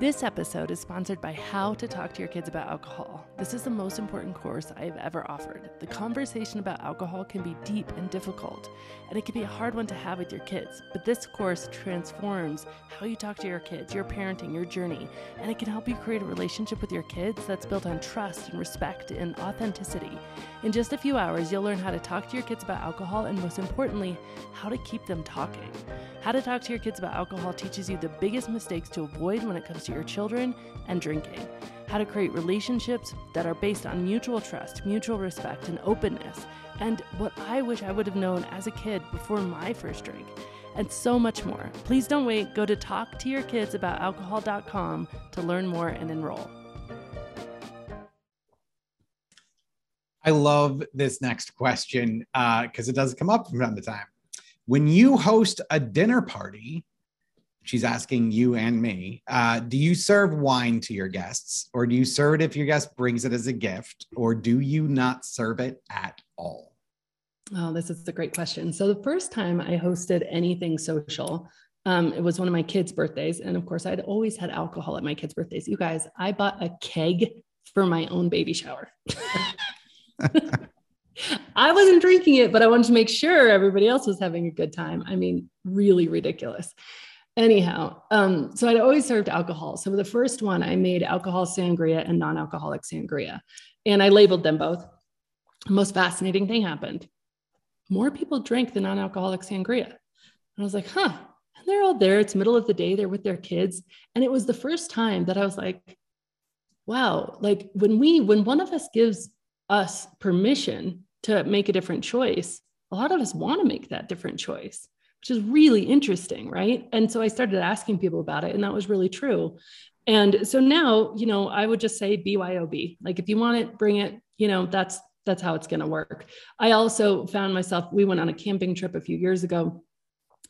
This episode is sponsored by How to Talk to Your Kids About Alcohol. This is the most important course I have ever offered. The conversation about alcohol can be deep and difficult, and it can be a hard one to have with your kids. But this course transforms how you talk to your kids, your parenting, your journey, and it can help you create a relationship with your kids that's built on trust and respect and authenticity. In just a few hours, you'll learn how to talk to your kids about alcohol and, most importantly, how to keep them talking. How to Talk to Your Kids About Alcohol teaches you the biggest mistakes to avoid when it comes to your children and drinking. How to create relationships that are based on mutual trust, mutual respect, and openness. And what I wish I would have known as a kid before my first drink. And so much more. Please don't wait. Go to talktoyourkidsaboutalcohol.com to learn more and enroll. I love this next question because uh, it does come up from time to time. When you host a dinner party, she's asking you and me, uh, do you serve wine to your guests or do you serve it if your guest brings it as a gift or do you not serve it at all? Oh, this is a great question. So, the first time I hosted anything social, um, it was one of my kids' birthdays. And of course, I'd always had alcohol at my kids' birthdays. You guys, I bought a keg for my own baby shower. I wasn't drinking it, but I wanted to make sure everybody else was having a good time. I mean, really ridiculous. Anyhow, um, so I'd always served alcohol. So the first one, I made alcohol sangria and non-alcoholic sangria, and I labeled them both. The most fascinating thing happened. More people drank the non-alcoholic sangria. And I was like, huh. And they're all there. It's middle of the day. They're with their kids. And it was the first time that I was like, wow, like when we, when one of us gives us permission to make a different choice, a lot of us want to make that different choice, which is really interesting, right? And so I started asking people about it, and that was really true. And so now, you know, I would just say BYOB. Like if you want it, bring it, you know, that's that's how it's going to work. I also found myself we went on a camping trip a few years ago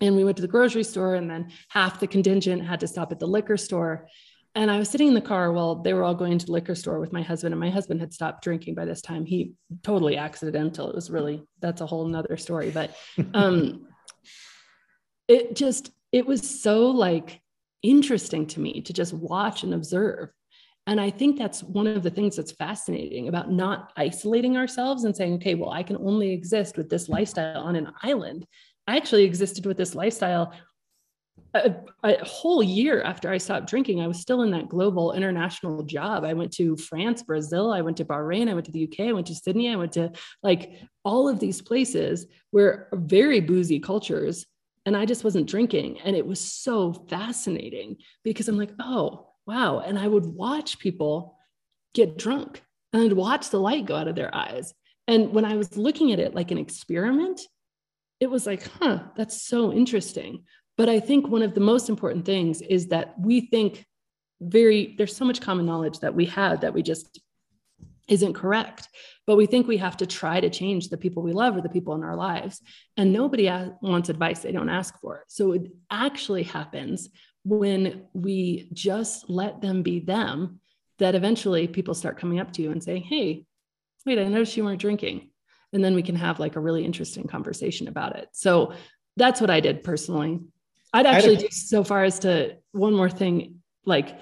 and we went to the grocery store and then half the contingent had to stop at the liquor store and I was sitting in the car while they were all going to the liquor store with my husband, and my husband had stopped drinking by this time. He totally accidental. It was really that's a whole nother story. But um it just it was so like interesting to me to just watch and observe. And I think that's one of the things that's fascinating about not isolating ourselves and saying, okay, well, I can only exist with this lifestyle on an island. I actually existed with this lifestyle a, a, whole year after I stopped drinking, I was still in that global international job. I went to France, Brazil, I went to Bahrain, I went to the UK, I went to Sydney, I went to like all of these places where very boozy cultures. And I just wasn't drinking. And it was so fascinating because I'm like, oh, wow. And I would watch people get drunk and I'd watch the light go out of their eyes. And when I was looking at it like an experiment, it was like, huh, that's so interesting. But I think one of the most important things is that we think very, there's so much common knowledge that we have that we just isn't correct. But we think we have to try to change the people we love or the people in our lives. And nobody wants advice they don't ask for. So it actually happens when we just let them be them that eventually people start coming up to you and saying, Hey, wait, I noticed you weren't drinking. And then we can have like a really interesting conversation about it. So that's what I did personally. I'd actually do so far as to one more thing. Like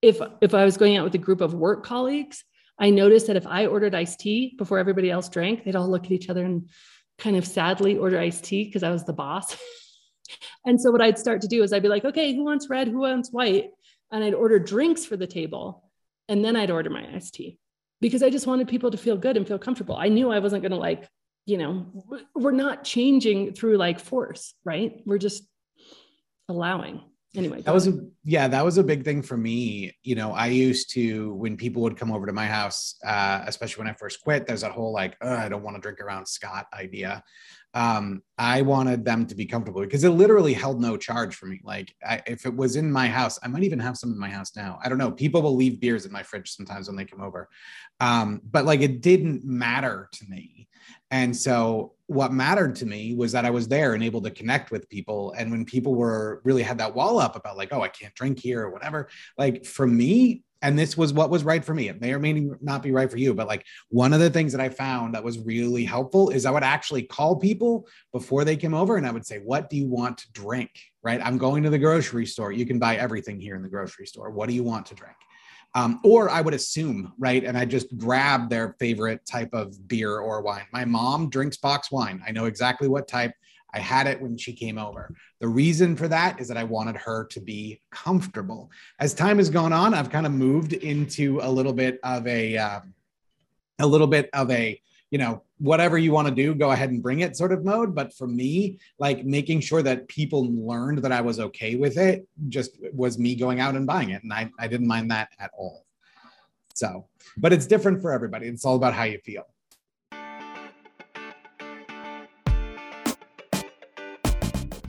if if I was going out with a group of work colleagues, I noticed that if I ordered iced tea before everybody else drank, they'd all look at each other and kind of sadly order iced tea because I was the boss. and so what I'd start to do is I'd be like, okay, who wants red? Who wants white? And I'd order drinks for the table. And then I'd order my iced tea because I just wanted people to feel good and feel comfortable. I knew I wasn't going to like, you know, we're not changing through like force, right? We're just allowing anyway that was a yeah that was a big thing for me. You know i used to when people would come over to my house uh, especially when i first quit there's that whole like i don't want to drink around scott idea um, i wanted them to be comfortable because it literally held no charge for me. Like I, if it was in my house i might even have some in my house now. I don't know. People will leave beers in my fridge sometimes when they come over. Um, but like it didn't matter to me. And so what mattered to me was that I was there and able to connect with people. And when people were really had that wall up about like, oh, I can't drink here or whatever, like for me, and this was what was right for me. It may or may not be right for you, but like one of the things that I found that was really helpful is I would actually call people before they came over and I would say, What do you want to drink? Right? I'm going to the grocery store. You can buy everything here in the grocery store. What do you want to drink? Um, or I would assume, right? And I just grab their favorite type of beer or wine. My mom drinks box wine. I know exactly what type. I had it when she came over. The reason for that is that I wanted her to be comfortable. As time has gone on, I've kind of moved into a little bit of a, um, a little bit of a, you know, whatever you want to do, go ahead and bring it sort of mode. But for me, like making sure that people learned that I was okay with it just was me going out and buying it. And I, I didn't mind that at all. So, but it's different for everybody. It's all about how you feel.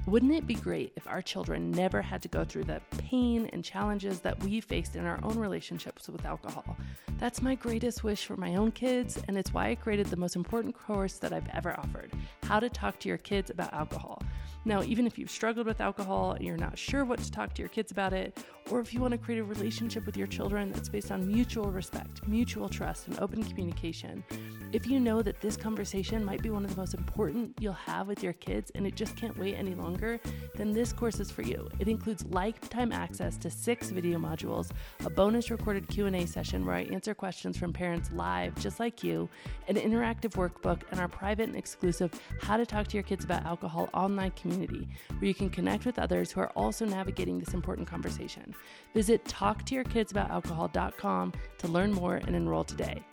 Wouldn't it be great if our children never had to go through the pain and challenges that we faced in our own relationships with alcohol? That's my greatest wish for my own kids, and it's why I created the most important course that I've ever offered How to Talk to Your Kids About Alcohol. Now, even if you've struggled with alcohol and you're not sure what to talk to your kids about it, or if you want to create a relationship with your children that's based on mutual respect, mutual trust, and open communication, if you know that this conversation might be one of the most important you'll have with your kids and it just can't wait any longer, then this course is for you. It includes lifetime access to six video modules, a bonus recorded Q&A session where I answer questions from parents live just like you, an interactive workbook, and our private and exclusive How to Talk to Your Kids About Alcohol online community community where you can connect with others who are also navigating this important conversation. Visit talktoyourkidsaboutalcohol.com to learn more and enroll today.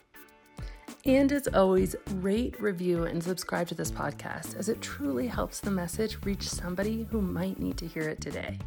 And as always, rate, review, and subscribe to this podcast as it truly helps the message reach somebody who might need to hear it today.